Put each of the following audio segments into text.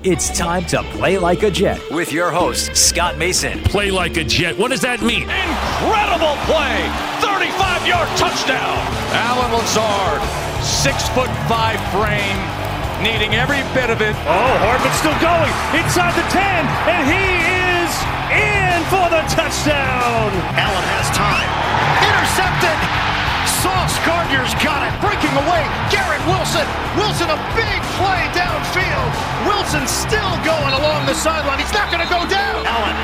It's time to play like a Jet with your host, Scott Mason. Play like a Jet. What does that mean? Incredible play! 35 yard touchdown! Allen Lazard, six foot five frame, needing every bit of it. Oh, Hardman's still going inside the 10, and he is in for the touchdown. Allen has time. Intercepted! Sauce Gardner's got it. Breaking away. Garrett Wilson. Wilson, a big play downfield. Wilson still going along the sideline. He's not going to go down. Allen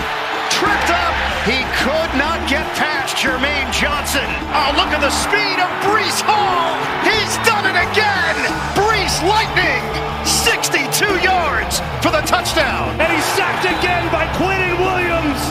tripped up. He could not get past Jermaine Johnson. Oh, look at the speed of Breece Hall. He's done it again. Breece Lightning. 62 yards for the touchdown. And he's sacked again by Quinnen Williams.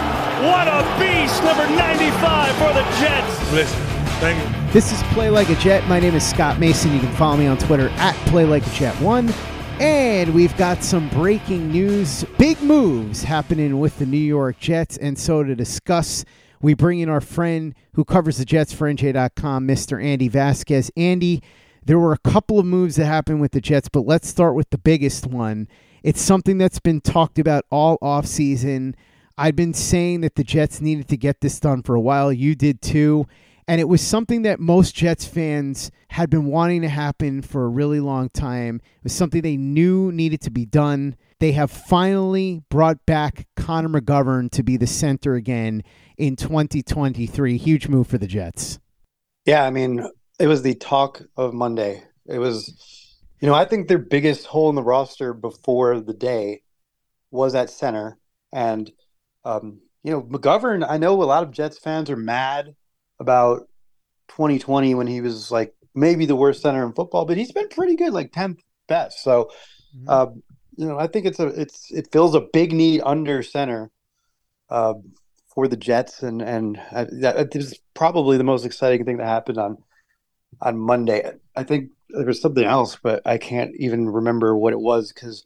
What a beast, number 95 for the Jets. Listen, thank you. This is Play Like a Jet. My name is Scott Mason. You can follow me on Twitter at Play Like a Jet One. And we've got some breaking news, big moves happening with the New York Jets. And so to discuss, we bring in our friend who covers the Jets for NJ.com, Mr. Andy Vasquez. Andy, there were a couple of moves that happened with the Jets, but let's start with the biggest one. It's something that's been talked about all offseason. I've been saying that the Jets needed to get this done for a while. You did too. And it was something that most Jets fans had been wanting to happen for a really long time. It was something they knew needed to be done. They have finally brought back Connor McGovern to be the center again in 2023. Huge move for the Jets. Yeah, I mean, it was the talk of Monday. It was, you know, I think their biggest hole in the roster before the day was at center. And, um, you know, McGovern, I know a lot of Jets fans are mad about 2020 when he was like maybe the worst center in football, but he's been pretty good, like 10th best. So, Mm-hmm. uh, you know, I think it's a it's it fills a big need under center uh, for the Jets, and and I, that is probably the most exciting thing that happened on on Monday. I think there was something else, but I can't even remember what it was because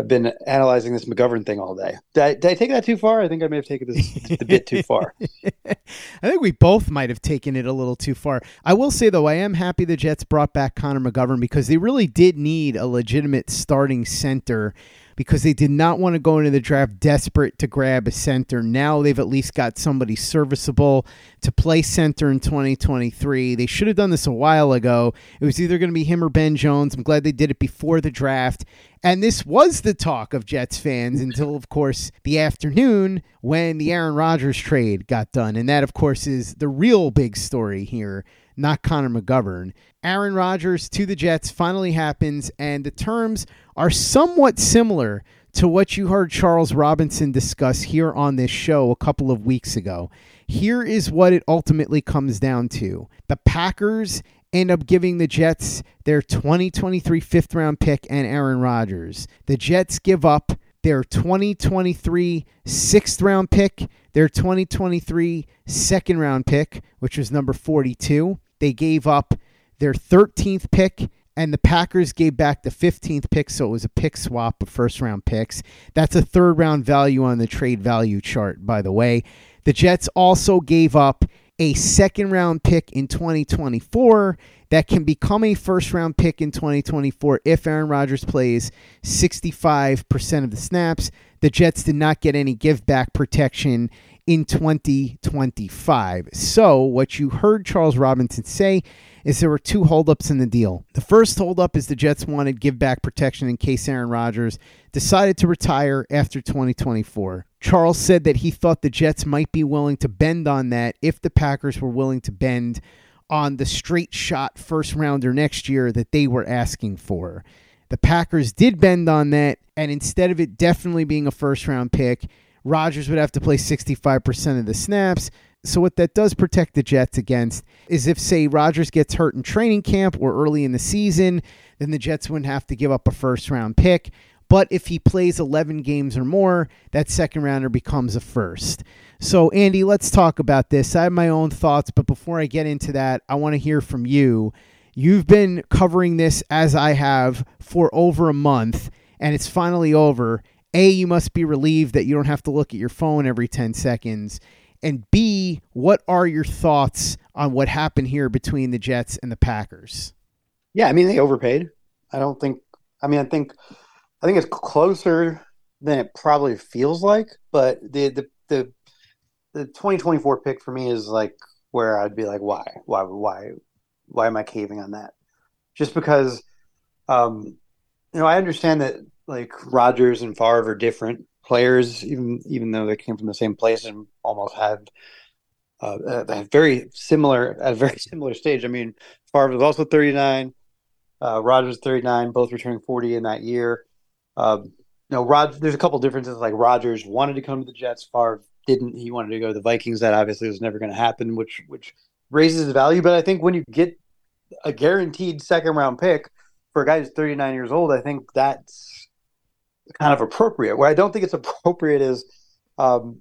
I've been analyzing this McGovern thing all day. Did I, did I take that too far? I think I may have taken this a bit too far. I think we both might have taken it a little too far. I will say though, I am happy the Jets brought back Connor McGovern because they really did need a legitimate starting center because they did not want to go into the draft desperate to grab a center. Now they've at least got somebody serviceable to play center in 2023. They should have done this a while ago. It was either going to be him or Ben Jones. I'm glad they did it before the draft. And this was the talk of Jets fans until, of course, the afternoon when the Aaron Rodgers trade got done. And that, of course, is the real big story here, not Connor McGovern. Aaron Rodgers to the Jets finally happens, and the terms are somewhat similar to what you heard Charles Robinson discuss here on this show a couple of weeks ago. Here is what it ultimately comes down to the Packers end up giving the Jets their 2023 fifth round pick and Aaron Rodgers. The Jets give up their 2023 sixth round pick, their 2023 second round pick, which was number 42. They gave up their 13th pick and the Packers gave back the 15th pick, so it was a pick swap of first round picks. That's a third round value on the trade value chart, by the way. The Jets also gave up a second round pick in 2024 that can become a first round pick in 2024 if Aaron Rodgers plays 65% of the snaps. The Jets did not get any give back protection in 2025. So, what you heard Charles Robinson say is there were two holdups in the deal. The first holdup is the Jets wanted give back protection in case Aaron Rodgers decided to retire after 2024. Charles said that he thought the Jets might be willing to bend on that if the Packers were willing to bend on the straight shot first rounder next year that they were asking for. The Packers did bend on that, and instead of it definitely being a first round pick, Rodgers would have to play 65% of the snaps. So, what that does protect the Jets against is if, say, Rodgers gets hurt in training camp or early in the season, then the Jets wouldn't have to give up a first round pick. But if he plays 11 games or more, that second rounder becomes a first. So, Andy, let's talk about this. I have my own thoughts, but before I get into that, I want to hear from you. You've been covering this as I have for over a month, and it's finally over. A, you must be relieved that you don't have to look at your phone every 10 seconds. And B, what are your thoughts on what happened here between the Jets and the Packers? Yeah, I mean, they overpaid. I don't think, I mean, I think I think it's closer than it probably feels like, but the the the the 2024 pick for me is like where I'd be like, why, why, why, why am I caving on that? Just because, um, you know, I understand that like Rodgers and Favre are different players, even even though they came from the same place and almost had uh, very similar at a very similar stage. I mean, Favre was also 39, uh, Rodgers 39, both returning 40 in that year. Um, you know, Rod, there's a couple differences. Like Rodgers wanted to come to the Jets, Favre didn't. He wanted to go to the Vikings. That obviously was never going to happen, which which raises the value. But I think when you get a guaranteed second round pick for a guy who's 39 years old, I think that's kind of appropriate. Where I don't think it's appropriate is, um,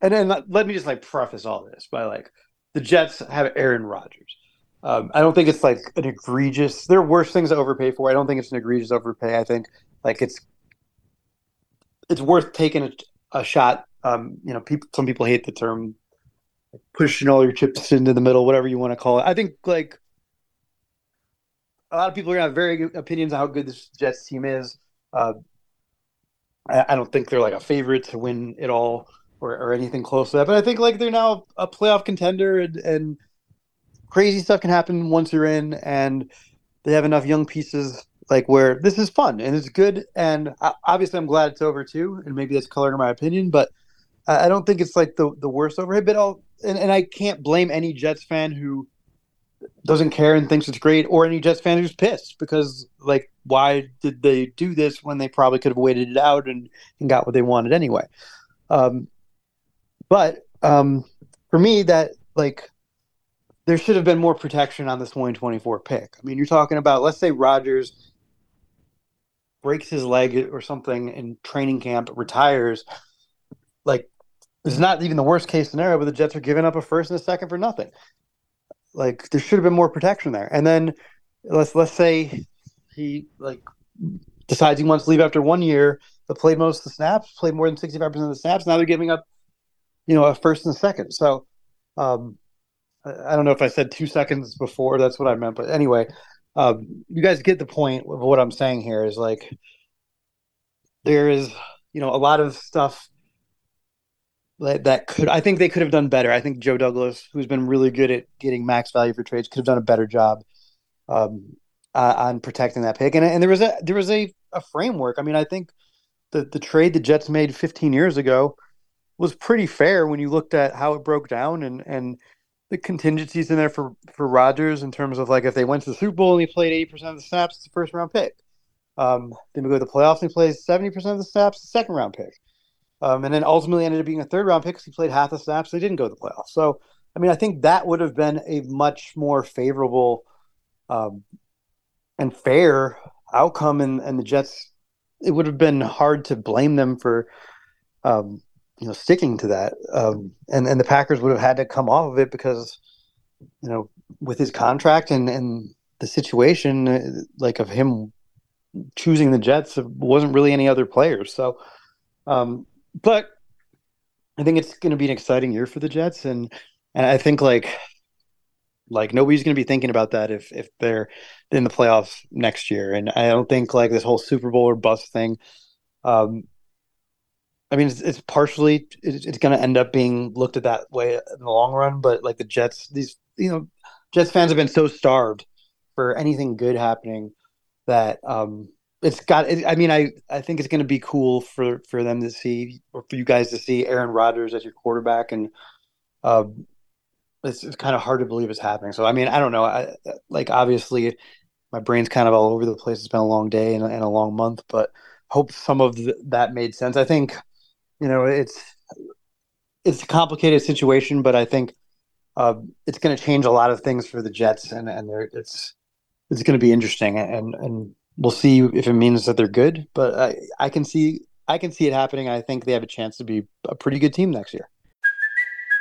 and then let me just like preface all this by like the Jets have Aaron Rodgers. Um, I don't think it's like an egregious. There are worse things to overpay for. I don't think it's an egregious overpay. I think like it's it's worth taking a, a shot. Um, you know, people some people hate the term pushing all your chips into the middle, whatever you want to call it. I think like a lot of people are gonna have very good opinions on how good this Jets team is. Uh, I, I, don't think they're like a favorite to win it all or, or anything close to that, but I think like they're now a playoff contender and, and crazy stuff can happen once you're in, and they have enough young pieces like where this is fun and it's good. And obviously, I'm glad it's over too, and maybe that's colored in my opinion, but I don't think it's like the the worst overhead. But I'll and, and I can't blame any Jets fan who doesn't care and thinks it's great, or any Jets fan who's pissed because like why did they do this when they probably could have waited it out and, and got what they wanted anyway. Um, but um, for me, that like there should have been more protection on this 2024 pick. I mean, you're talking about let's say Rodgers breaks his leg or something in training camp, retires, like it's not even the worst case scenario, but the Jets are giving up a first and a second for nothing. Like there should have been more protection there. And then let's let's say he like decides he wants to leave after one year, but played most of the snaps, played more than sixty five percent of the snaps. Now they're giving up, you know, a first and a second. So um, I don't know if I said two seconds before. That's what I meant, but anyway, um, you guys get the point of what I'm saying here is like there is you know a lot of stuff that, that could I think they could have done better. I think Joe Douglas, who's been really good at getting max value for trades, could have done a better job um, uh, on protecting that pick. And, and there was a there was a, a framework. I mean, I think the the trade the Jets made 15 years ago was pretty fair when you looked at how it broke down and and the contingencies in there for for Rodgers in terms of like if they went to the Super Bowl and he played eighty percent of the snaps, it's a first round pick. Um, then we go to the playoffs and he plays seventy percent of the snaps, the second round pick. Um, and then ultimately ended up being a third round pick because he played half the snaps. He didn't go to the playoffs. So I mean, I think that would have been a much more favorable um, and fair outcome, and, and the Jets. It would have been hard to blame them for um, you know sticking to that um, and and the Packers would have had to come off of it because you know with his contract and and the situation, uh, like of him choosing the Jets, wasn't really any other players. So, um, but I think it's going to be an exciting year for the Jets, and and I think like like nobody's going to be thinking about that if if they're in the playoffs next year. And I don't think like this whole Super Bowl or bust thing. Um, I mean, it's, it's partially it's, it's going to end up being looked at that way in the long run. But like the Jets, these you know, Jets fans have been so starved for anything good happening that um, it's got. It, I mean, I I think it's going to be cool for for them to see or for you guys to see Aaron Rodgers as your quarterback and. Um, it's, it's kind of hard to believe it's happening. So I mean, I don't know. I like obviously my brain's kind of all over the place. It's been a long day and, and a long month, but hope some of the, that made sense. I think you know it's it's a complicated situation, but I think uh, it's going to change a lot of things for the Jets, and and it's it's going to be interesting, and and we'll see if it means that they're good. But I I can see I can see it happening. I think they have a chance to be a pretty good team next year.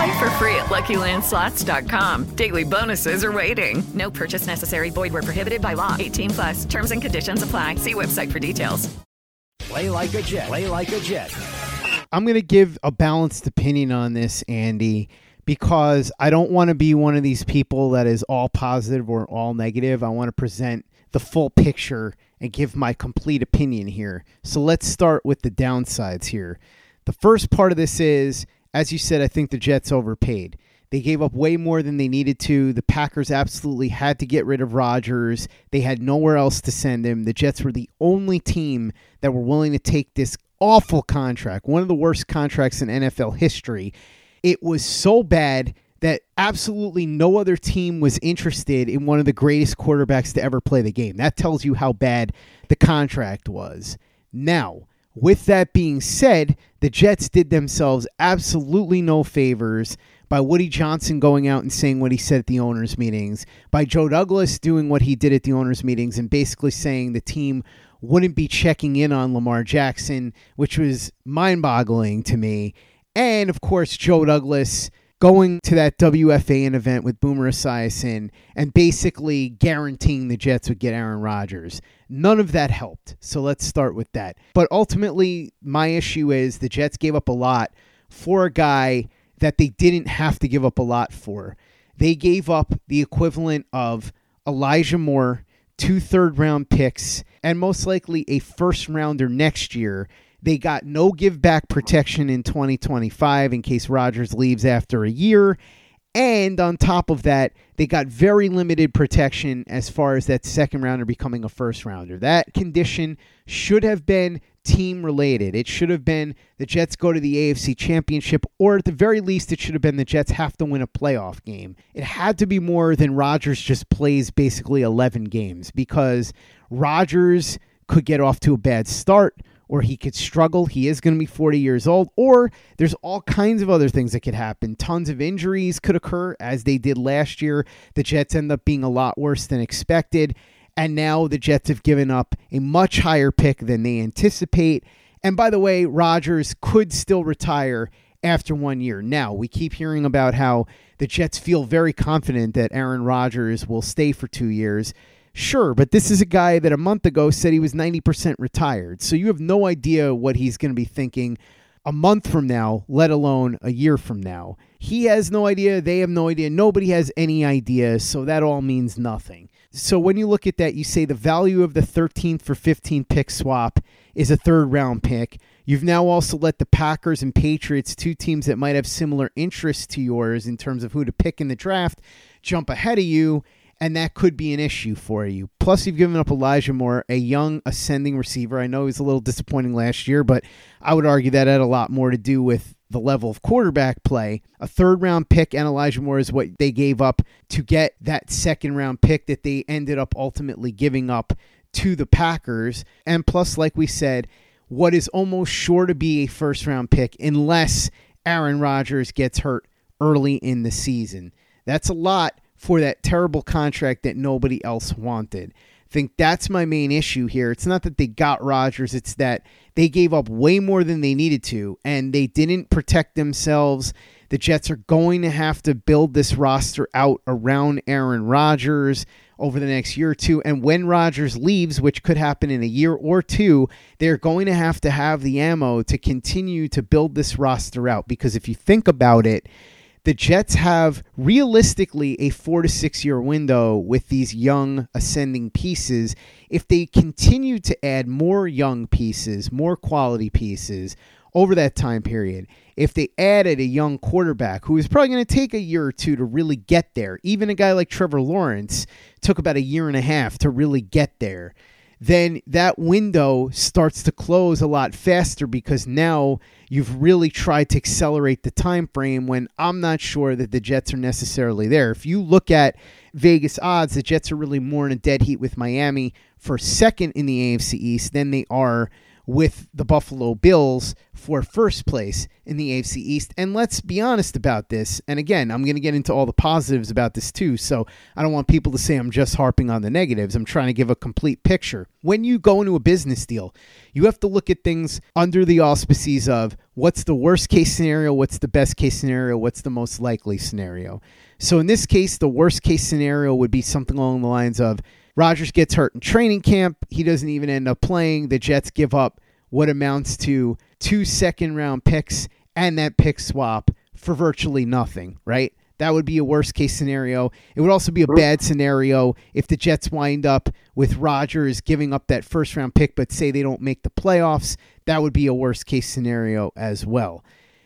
Play for free at LuckyLandSlots.com. Daily bonuses are waiting. No purchase necessary. Void where prohibited by law. 18 plus. Terms and conditions apply. See website for details. Play like a Jet. Play like a Jet. I'm going to give a balanced opinion on this, Andy, because I don't want to be one of these people that is all positive or all negative. I want to present the full picture and give my complete opinion here. So let's start with the downsides here. The first part of this is, as you said, I think the Jets overpaid. They gave up way more than they needed to. The Packers absolutely had to get rid of Rodgers. They had nowhere else to send him. The Jets were the only team that were willing to take this awful contract, one of the worst contracts in NFL history. It was so bad that absolutely no other team was interested in one of the greatest quarterbacks to ever play the game. That tells you how bad the contract was. Now, with that being said, the Jets did themselves absolutely no favors by Woody Johnson going out and saying what he said at the owners' meetings, by Joe Douglas doing what he did at the owners' meetings and basically saying the team wouldn't be checking in on Lamar Jackson, which was mind boggling to me. And of course, Joe Douglas going to that WFAN event with Boomer Esiason and basically guaranteeing the Jets would get Aaron Rodgers. None of that helped. So let's start with that. But ultimately, my issue is the Jets gave up a lot for a guy that they didn't have to give up a lot for. They gave up the equivalent of Elijah Moore, two third round picks, and most likely a first rounder next year. They got no give back protection in 2025 in case Rodgers leaves after a year. And on top of that, they got very limited protection as far as that second rounder becoming a first rounder. That condition should have been team related. It should have been the Jets go to the AFC Championship, or at the very least, it should have been the Jets have to win a playoff game. It had to be more than Rodgers just plays basically 11 games because Rodgers could get off to a bad start or he could struggle. He is going to be 40 years old, or there's all kinds of other things that could happen. Tons of injuries could occur, as they did last year. The Jets end up being a lot worse than expected, and now the Jets have given up a much higher pick than they anticipate. And by the way, Rodgers could still retire after one year. Now, we keep hearing about how the Jets feel very confident that Aaron Rodgers will stay for two years. Sure, but this is a guy that a month ago said he was 90% retired. So you have no idea what he's going to be thinking a month from now, let alone a year from now. He has no idea. They have no idea. Nobody has any idea. So that all means nothing. So when you look at that, you say the value of the 13th for 15 pick swap is a third round pick. You've now also let the Packers and Patriots, two teams that might have similar interests to yours in terms of who to pick in the draft, jump ahead of you and that could be an issue for you. Plus, you've given up Elijah Moore, a young ascending receiver. I know he was a little disappointing last year, but I would argue that had a lot more to do with the level of quarterback play. A third round pick and Elijah Moore is what they gave up to get that second round pick that they ended up ultimately giving up to the Packers. And plus, like we said, what is almost sure to be a first round pick unless Aaron Rodgers gets hurt early in the season. That's a lot for that terrible contract that nobody else wanted. I think that's my main issue here. It's not that they got Rodgers, it's that they gave up way more than they needed to and they didn't protect themselves. The Jets are going to have to build this roster out around Aaron Rodgers over the next year or two. And when Rodgers leaves, which could happen in a year or two, they're going to have to have the ammo to continue to build this roster out. Because if you think about it, the Jets have realistically a four to six year window with these young ascending pieces. If they continue to add more young pieces, more quality pieces over that time period, if they added a young quarterback who is probably going to take a year or two to really get there, even a guy like Trevor Lawrence took about a year and a half to really get there then that window starts to close a lot faster because now you've really tried to accelerate the time frame when I'm not sure that the Jets are necessarily there. If you look at Vegas odds, the Jets are really more in a dead heat with Miami for second in the AFC East than they are with the Buffalo Bills for first place in the AFC East. And let's be honest about this. And again, I'm going to get into all the positives about this too. So I don't want people to say I'm just harping on the negatives. I'm trying to give a complete picture. When you go into a business deal, you have to look at things under the auspices of what's the worst case scenario, what's the best case scenario, what's the most likely scenario. So in this case, the worst case scenario would be something along the lines of Rodgers gets hurt in training camp. He doesn't even end up playing. The Jets give up what amounts to two second round picks and that pick swap for virtually nothing, right? That would be a worst case scenario. It would also be a bad scenario if the Jets wind up with Rodgers giving up that first round pick, but say they don't make the playoffs. That would be a worst case scenario as well.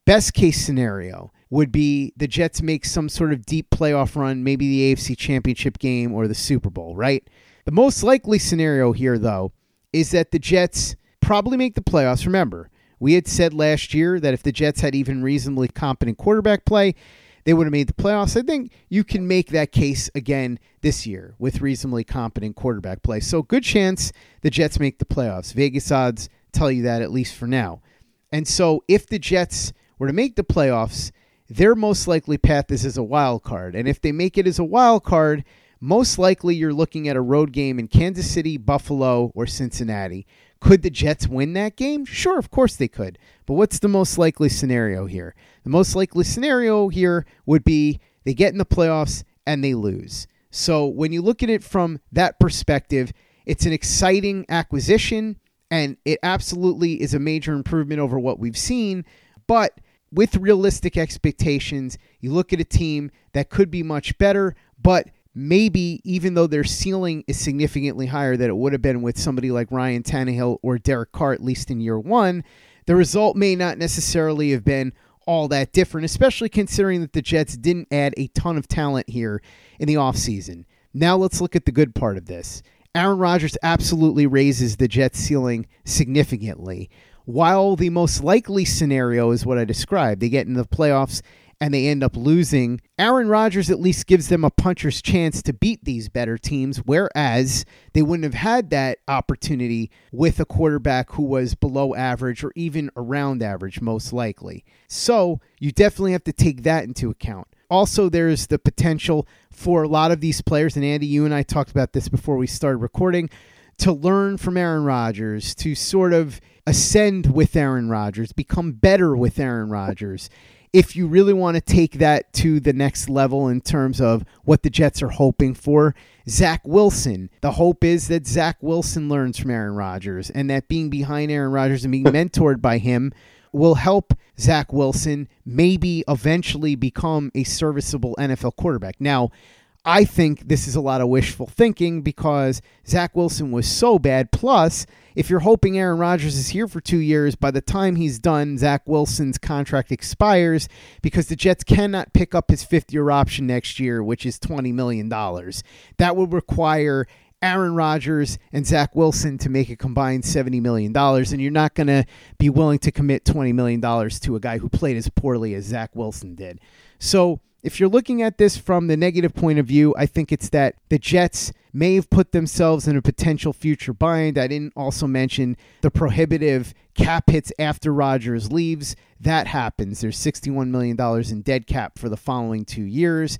Best case scenario would be the Jets make some sort of deep playoff run, maybe the AFC Championship game or the Super Bowl, right? The most likely scenario here, though, is that the Jets probably make the playoffs. Remember, we had said last year that if the Jets had even reasonably competent quarterback play, they would have made the playoffs. I think you can make that case again this year with reasonably competent quarterback play. So, good chance the Jets make the playoffs. Vegas odds tell you that, at least for now. And so, if the Jets were to make the playoffs, their most likely path is as a wild card. And if they make it as a wild card, most likely you're looking at a road game in Kansas City, Buffalo, or Cincinnati. Could the Jets win that game? Sure, of course they could. But what's the most likely scenario here? The most likely scenario here would be they get in the playoffs and they lose. So when you look at it from that perspective, it's an exciting acquisition and it absolutely is a major improvement over what we've seen. But with realistic expectations, you look at a team that could be much better, but maybe even though their ceiling is significantly higher than it would have been with somebody like Ryan Tannehill or Derek Carr, at least in year one, the result may not necessarily have been all that different, especially considering that the Jets didn't add a ton of talent here in the offseason. Now let's look at the good part of this. Aaron Rodgers absolutely raises the Jets ceiling significantly. While the most likely scenario is what I described, they get in the playoffs and they end up losing, Aaron Rodgers at least gives them a puncher's chance to beat these better teams, whereas they wouldn't have had that opportunity with a quarterback who was below average or even around average, most likely. So you definitely have to take that into account. Also, there's the potential for a lot of these players, and Andy, you and I talked about this before we started recording, to learn from Aaron Rodgers, to sort of ascend with Aaron Rodgers, become better with Aaron Rodgers if you really want to take that to the next level in terms of what the Jets are hoping for, Zach Wilson. The hope is that Zach Wilson learns from Aaron Rodgers and that being behind Aaron Rodgers and being mentored by him will help Zach Wilson maybe eventually become a serviceable NFL quarterback. Now, I think this is a lot of wishful thinking because Zach Wilson was so bad. Plus, if you're hoping Aaron Rodgers is here for two years, by the time he's done, Zach Wilson's contract expires because the Jets cannot pick up his fifth year option next year, which is $20 million. That would require Aaron Rodgers and Zach Wilson to make a combined $70 million. And you're not going to be willing to commit $20 million to a guy who played as poorly as Zach Wilson did. So, if you're looking at this from the negative point of view, I think it's that the Jets may have put themselves in a potential future bind. I didn't also mention the prohibitive cap hits after Rodgers leaves. That happens. There's $61 million in dead cap for the following two years.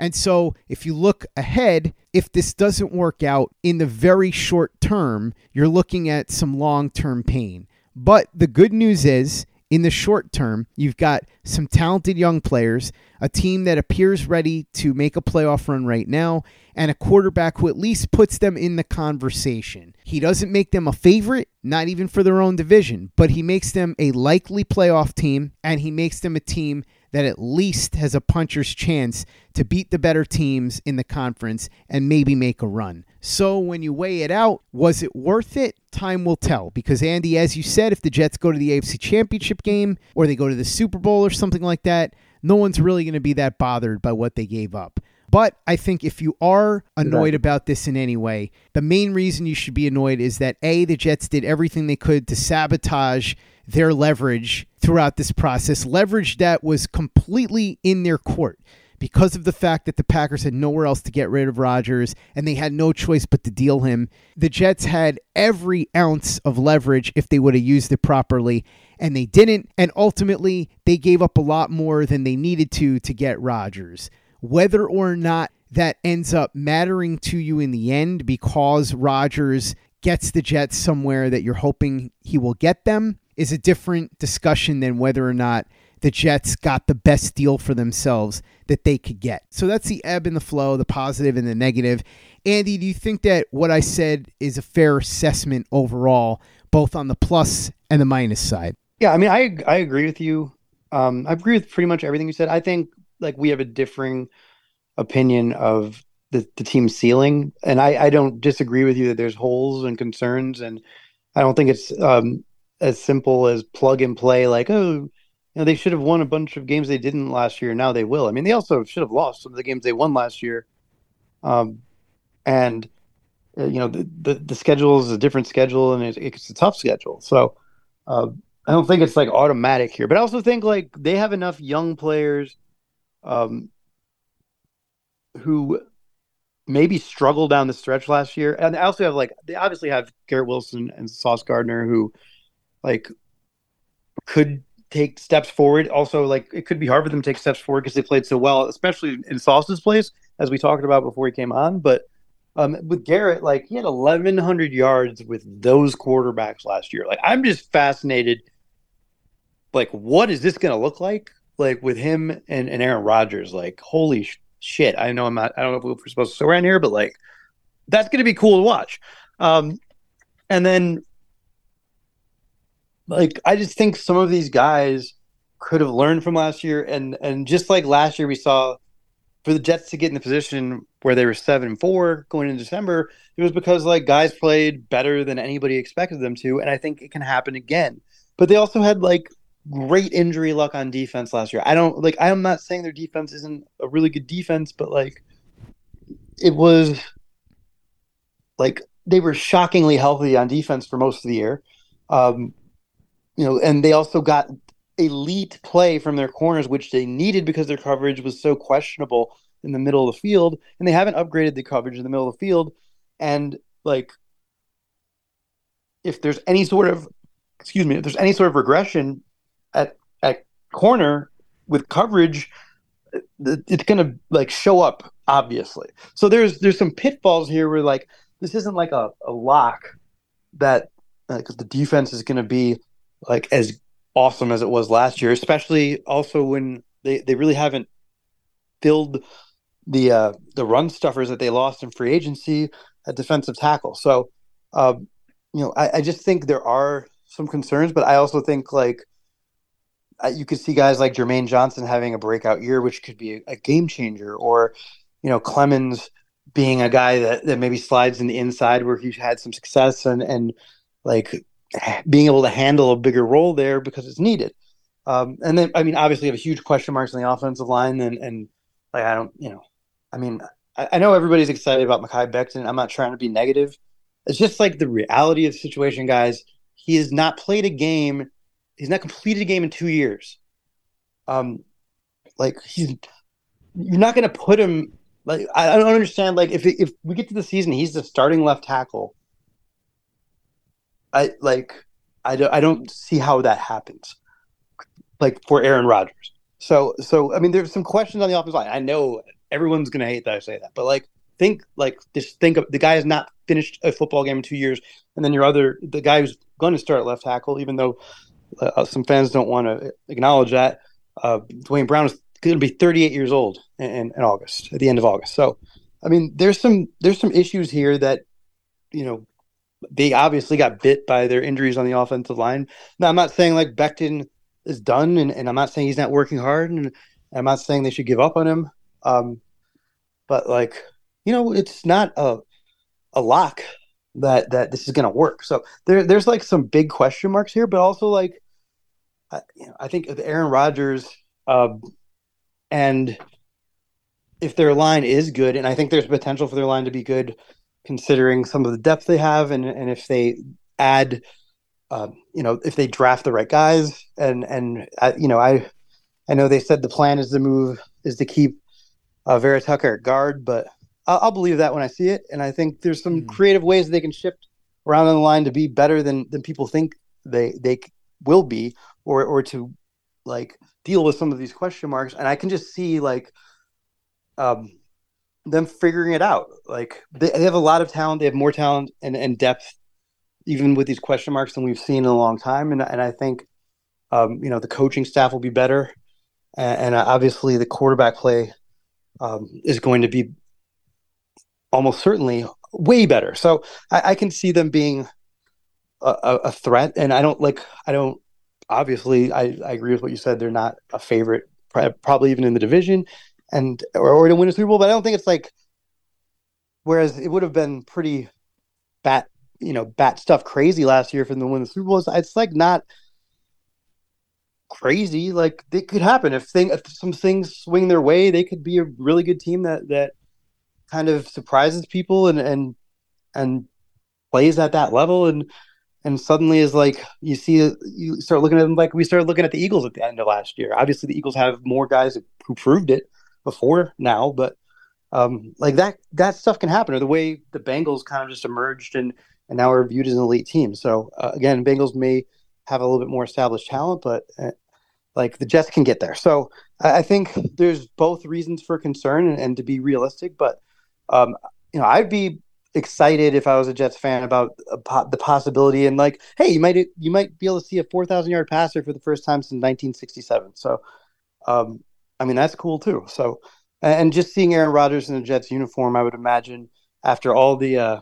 And so, if you look ahead, if this doesn't work out in the very short term, you're looking at some long term pain. But the good news is, in the short term, you've got some talented young players, a team that appears ready to make a playoff run right now, and a quarterback who at least puts them in the conversation. He doesn't make them a favorite, not even for their own division, but he makes them a likely playoff team, and he makes them a team that at least has a puncher's chance to beat the better teams in the conference and maybe make a run. So when you weigh it out, was it worth it? Time will tell. Because, Andy, as you said, if the Jets go to the AFC Championship game or they go to the Super Bowl or something like that, no one's really going to be that bothered by what they gave up. But I think if you are annoyed about this in any way, the main reason you should be annoyed is that A, the Jets did everything they could to sabotage their leverage throughout this process, leverage that was completely in their court because of the fact that the Packers had nowhere else to get rid of Rodgers and they had no choice but to deal him. The Jets had every ounce of leverage if they would have used it properly, and they didn't. And ultimately, they gave up a lot more than they needed to to get Rodgers. Whether or not that ends up mattering to you in the end because Rodgers gets the Jets somewhere that you're hoping he will get them is a different discussion than whether or not the Jets got the best deal for themselves that they could get. So that's the ebb and the flow, the positive and the negative. Andy, do you think that what I said is a fair assessment overall, both on the plus and the minus side? Yeah, I mean, I I agree with you. Um, I agree with pretty much everything you said. I think like we have a differing opinion of the, the team ceiling, and I, I don't disagree with you that there's holes and concerns, and I don't think it's um, as simple as plug and play. Like, oh, you know, they should have won a bunch of games they didn't last year. Now they will. I mean, they also should have lost some of the games they won last year. Um, and uh, you know, the, the, the schedule is a different schedule, and it's, it's a tough schedule. So uh, I don't think it's like automatic here. But I also think like they have enough young players, um, who maybe struggle down the stretch last year. And I also have like they obviously have Garrett Wilson and Sauce Gardner who like could take steps forward. Also, like it could be hard for them to take steps forward because they played so well, especially in Sauce's place, as we talked about before he came on. But um, with Garrett, like he had 1,100 yards with those quarterbacks last year. Like I'm just fascinated. Like, what is this going to look like? Like with him and, and Aaron Rodgers. Like, holy sh- shit! I know I'm not. I don't know if we're supposed to swear around here, but like, that's to be cool to watch. Um, and then like I just think some of these guys could have learned from last year, and and just like last year, we saw for the Jets to get in the position where they were seven four going into December, it was because like guys played better than anybody expected them to, and I think it can happen again. But they also had like great injury luck on defense last year. I don't like. I'm not saying their defense isn't a really good defense, but like it was like they were shockingly healthy on defense for most of the year. Um, you know, and they also got elite play from their corners, which they needed because their coverage was so questionable in the middle of the field, and they haven't upgraded the coverage in the middle of the field. And like, if there's any sort of, excuse me, if there's any sort of regression corner with coverage, it's gonna like show up obviously. So there's there's some pitfalls here where like this isn't like a, a lock that because uh, the defense is gonna be like as awesome as it was last year, especially also when they, they really haven't filled the uh, the run stuffers that they lost in free agency at defensive tackle. So, um, you know, I, I, just think there are some concerns, but I also think like you could see guys like Jermaine Johnson having a breakout year, which could be a, game changer, or you know, Clemons being a guy that, that maybe slides in the inside where he's had some success and and like being able to handle a bigger role there because it's needed. Um, and then, I mean, obviously, you have huge question marks on the offensive line, and and like I don't, you know, I mean, I, I know everybody's excited about Mekhi Becton. I'm not trying to be negative. It's just like the reality of the situation, guys. He has not played a game. He's not completed a game in two years. Um, like he's, you're not going to put him. Like I don't understand. Like if if we get to the season, he's the starting left tackle I like I don't I don't see how that happens. Like for Aaron Rodgers. So so I mean there's some questions on the offensive line. I know everyone's gonna hate that I say that, but like think like just think of the guy has not finished a football game in two years, and then your other the guy who's going to start left tackle, even though uh, some fans don't want to acknowledge that. Uh, Duane Brown is going to be 38 years old in, in August, at the end of August. So, I mean, there's some there's some issues here that you know they obviously got bit by their injuries on the offensive line. Now, I'm not saying like Becton is done, and, and I'm not saying he's not working hard, and I'm not saying they should give up on him. Um, but like, you know, it's not a a lock that that this is going to work. So there there's like some big question marks here, but also like, I, you know, I think Aaron Rodgers, uh, and if their line is good, and I think there's potential for their line to be good considering some of the depth they have, and and if they add, uh, you know, if they draft the right guys, and and you know, I I know they said the plan is to move is to keep uh, Vera Tucker at guard, but I'll, I'll, believe that when I see it, and I think there's some mm. creative ways they can shift around on the line to be better than than people think they they will be, or or to like deal with some of these question marks, and I can just see like. Um, them figuring it out. Like they, they have a lot of talent. They have more talent and, and depth, even with these question marks than we've seen in a long time. And and I think, um, you know, the coaching staff will be better, and, and obviously the quarterback play um, is going to be almost certainly way better. So I, I can see them being a, a, threat. And I don't like. I don't. Obviously, I, I agree with what you said. They're not a favorite, probably even in the division and or, or to win a Super Bowl. But I don't think it's like. Whereas it would have been pretty bat, you know, bat stuff crazy last year for them to win the Super Bowl. It's like not crazy. Like it could happen if thing if some things swing their way, they could be a really good team that that kind of surprises people and and and plays at that level and and suddenly is like you see you start looking at them like we started looking at the Eagles at the end of last year. Obviously, the Eagles have more guys who proved it, before now, but um, like that that stuff can happen. Or the way the Bengals kind of just emerged and and now are viewed as an elite team. So uh, again, Bengals may have a little bit more established talent, but uh, like the Jets can get there. So I, I think there's both reasons for concern and, and to be realistic. But um, you know, I'd be excited if I was a Jets fan about po- the possibility and like, hey, you might you might be able to see a four thousand yard passer for the first time since 1967. So um, I mean, that's cool too. So, and just seeing Aaron Rodgers in a Jets uniform, I would imagine after all the uh,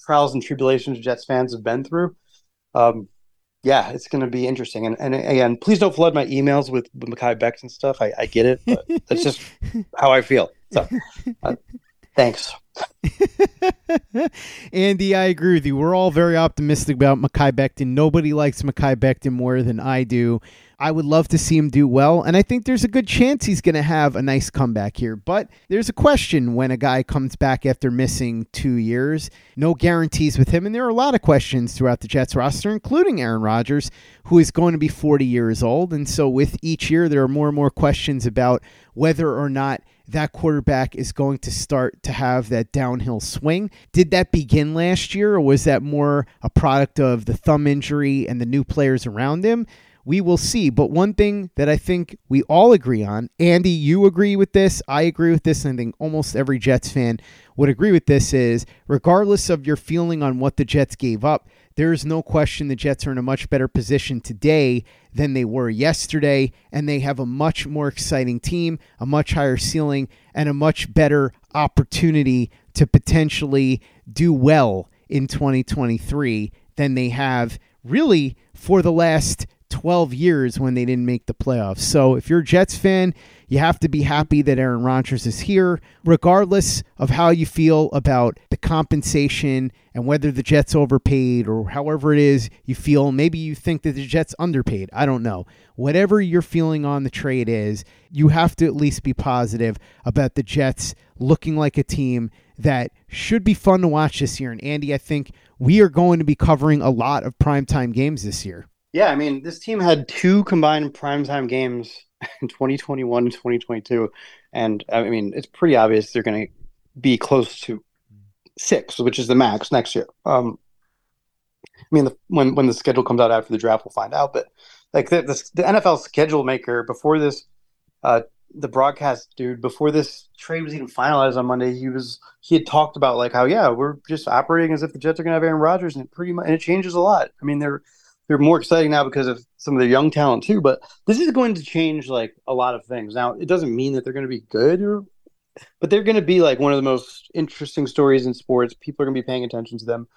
trials and tribulations Jets fans have been through, um, yeah, it's going to be interesting. And, and again, please don't flood my emails with, with Becks and stuff. I, I get it, but that's just how I feel. So, uh, thanks. Andy, I agree with you. We're all very optimistic about Mekhi Becton. Nobody likes Mekhi Becton more than I do. I would love to see him do well, and I think there's a good chance he's going to have a nice comeback here. But there's a question when a guy comes back after missing two years. No guarantees with him, and there are a lot of questions throughout the Jets roster, including Aaron Rodgers, who is going to be 40 years old. And so with each year, there are more and more questions about whether or not that quarterback is going to start to have that downhill swing. Did that begin last year, or was that more a product of the thumb injury and the new players around him? We will see. But one thing that I think we all agree on, Andy, you agree with this, I agree with this, and I think almost every Jets fan would agree with this is regardless of your feeling on what the Jets gave up, there is no question the Jets are in a much better position today than they were yesterday, and they have a much more exciting team, a much higher ceiling, and a much better opportunity to potentially do well in 2023 than they have really for the last 12 years when they didn't make the playoffs. So if you're a Jets fan, you have to be happy that Aaron Rodgers is here, regardless of how you feel about the compensation and whether the Jets overpaid or however it is you feel. Maybe you think that the Jets underpaid. I don't know. Whatever your feeling on the trade is, you have to at least be positive about the Jets looking like a team that should be fun to watch this year. And Andy, I think we are going to be covering a lot of primetime games this year. Yeah, I mean, this team had two combined primetime games in 2021 and 2022. And I mean, it's pretty obvious they're going to be close to six, which is the max next year. Um, I mean, the, when when the schedule comes out after the draft, we'll find out. But like the, the, the NFL schedule maker before this, uh, the broadcast dude before this trade was even finalized on Monday, he was he had talked about like how yeah we're just operating as if the Jets are going to have Aaron Rodgers, and it pretty much and it changes a lot. I mean, they're they're more exciting now because of some of their young talent too. But this is going to change like a lot of things. Now, it doesn't mean that they're going to be good, or, but they're going to be like one of the most interesting stories in sports. People are going to be paying attention to them.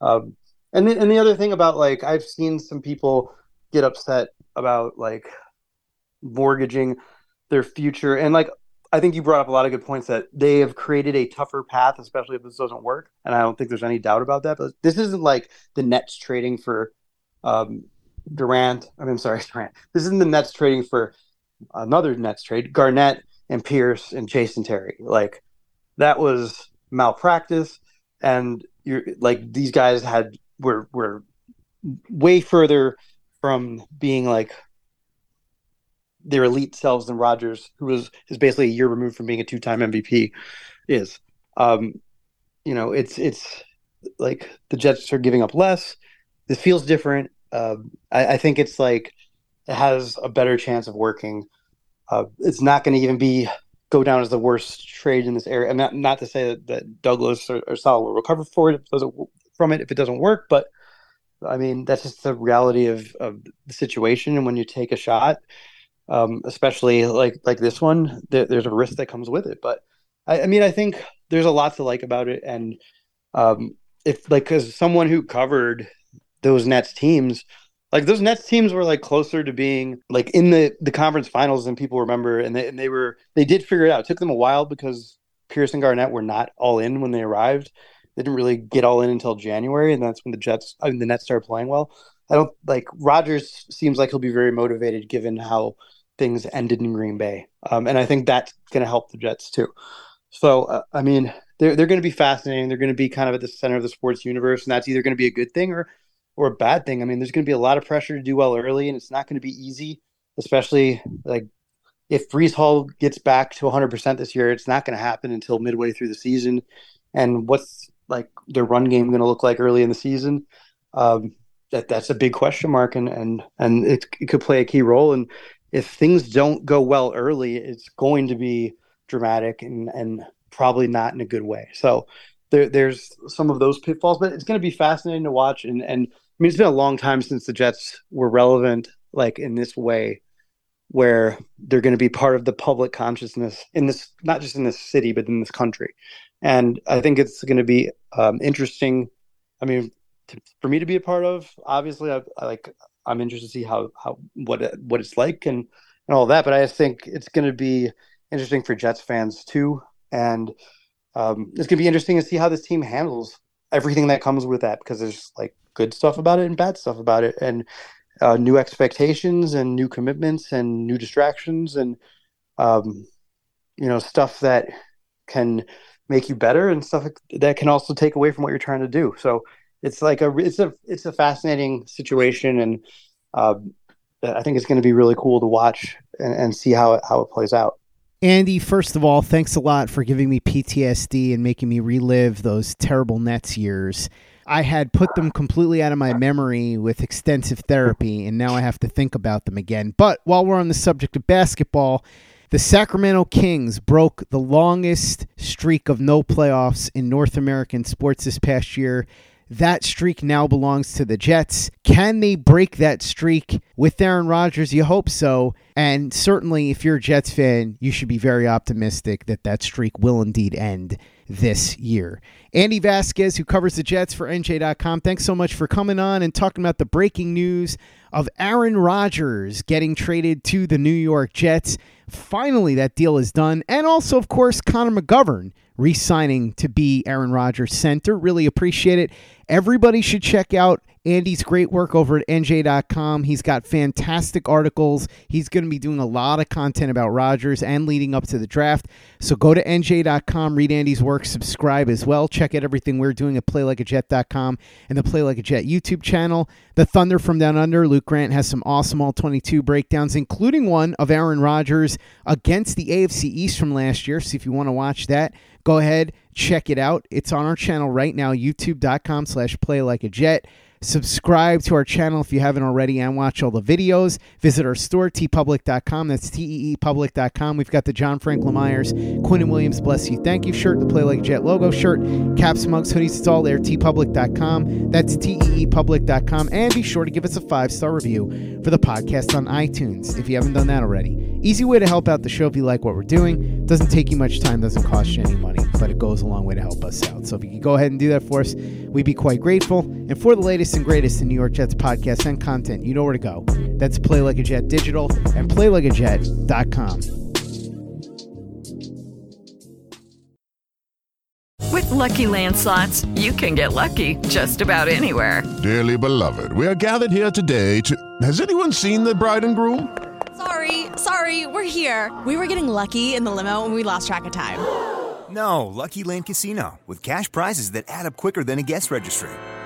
Um, and the, and the other thing about like I've seen some people get upset about like mortgaging their future, and like I think you brought up a lot of good points that they have created a tougher path, especially if this doesn't work. And I don't think there's any doubt about that. But this isn't like the Nets trading for um, Durant. I mean, I'm sorry, Durant. This isn't the Nets trading for another Nets trade. Garnett and Pierce and Jason Terry. Like that was malpractice, and you're like these guys had were were way further from being like their elite selves than Rodgers, who was is basically a year removed from being a two time MVP, is. Um, you know, it's it's like the Jets are giving up less. This feels different. Uh, I, I, think it's like it has a better chance of working. Uh, it's not going to even be go down as the worst trade in this area. And not not to say that, that Douglas or, or Saleh will recover for it it from it if it doesn't work, but I mean that's just the reality of, of the situation. And when you take a shot, um, especially like like this one, there, there's a risk that comes with it. But I, I, mean, I think there's a lot to like about it, and um, if like because someone who covered those Nets teams, like those Nets teams were like closer to being like in the the conference finals than people remember, and they and they were they did figure it out. It took them a while because Pierce and Garnett were not all in when they arrived. They didn't really get all in until January, and that's when the Jets, I mean, the Nets started playing well. I don't like Rodgers. Seems like he'll be very motivated given how things ended in Green Bay, um, and I think that's going to help the Jets too. So, uh, I mean, they're they're going to be fascinating. They're going to be kind of at the center of the sports universe, and that's either going to be a good thing or or a bad thing. I mean, there's going to be a lot of pressure to do well early, and it's not going to be easy, especially like if Breece Hall gets back to 100% this year, it's not going to happen until midway through the season. And what's like their run game going to look like early in the season? Um, that that's a big question mark, and and and it, it could play a key role. And if things don't go well early, it's going to be dramatic and and probably not in a good way. So there, there's some of those pitfalls, but it's going to be fascinating to watch. And and I mean, it's been a long time since the Jets were relevant, like in this way, where they're going to be part of the public consciousness in this, not just in this city, but in this country. And I think it's going to be um, interesting. I mean, to, for me to be a part of, obviously, I, I, like I'm interested to see how how what what it's like and and all that. But I think it's going to be interesting for Jets fans too, and um, it's going to be interesting to see how this team handles everything that comes with that because there's like good stuff about it and bad stuff about it and uh, new expectations and new commitments and new distractions and um, you know stuff that can make you better and stuff that can also take away from what you're trying to do so it's like a it's a it's a fascinating situation and uh, I think it's going to be really cool to watch and, and see how it, how it plays out. Andy, first of all, thanks a lot for giving me PTSD and making me relive those terrible Nets years. I had put them completely out of my memory with extensive therapy, and now I have to think about them again. But while we're on the subject of basketball, the Sacramento Kings broke the longest streak of no playoffs in North American sports this past year. That streak now belongs to the Jets. Can they break that streak with Aaron Rodgers? You hope so. And certainly, if you're a Jets fan, you should be very optimistic that that streak will indeed end this year. Andy Vasquez, who covers the Jets for NJ.com, thanks so much for coming on and talking about the breaking news of Aaron Rodgers getting traded to the New York Jets. Finally, that deal is done. And also, of course, Connor McGovern re signing to be Aaron Rodgers' center. Really appreciate it. Everybody should check out Andy's great work over at NJ.com. He's got fantastic articles. He's going to be doing a lot of content about Rodgers and leading up to the draft. So go to NJ.com, read Andy's work, subscribe as well. Check out everything we're doing at PlayLikeAJet.com and the Play Like a Jet YouTube channel. The Thunder from Down Under, Luke Grant has some awesome All 22 breakdowns, including one of Aaron Rodgers against the AFC East from last year. So if you want to watch that, go ahead, check it out. It's on our channel right now, youtube.com slash play like a jet. Subscribe to our channel if you haven't already and watch all the videos. Visit our store, teepublic.com. That's T-E-E-public.com. We've got the John Franklin Myers, Quinnen Williams, Bless You, Thank You shirt, the Play Like Jet logo shirt, caps, mugs, hoodies. It's all there, teepublic.com. That's T-E-E-public.com. And be sure to give us a five-star review for the podcast on iTunes if you haven't done that already. Easy way to help out the show if you like what we're doing. Doesn't take you much time, doesn't cost you any money, but it goes a long way to help us out. So if you could go ahead and do that for us, we'd be quite grateful. And for the latest and greatest in New York Jets podcasts and content, you know where to go. That's Play Like a Jet Digital and PlayLikeAJet.com. With Lucky Land slots, you can get lucky just about anywhere. Dearly beloved, we are gathered here today to. Has anyone seen the bride and groom? Sorry, sorry, we're here. We were getting lucky in the limo and we lost track of time. No, Lucky Land Casino, with cash prizes that add up quicker than a guest registry.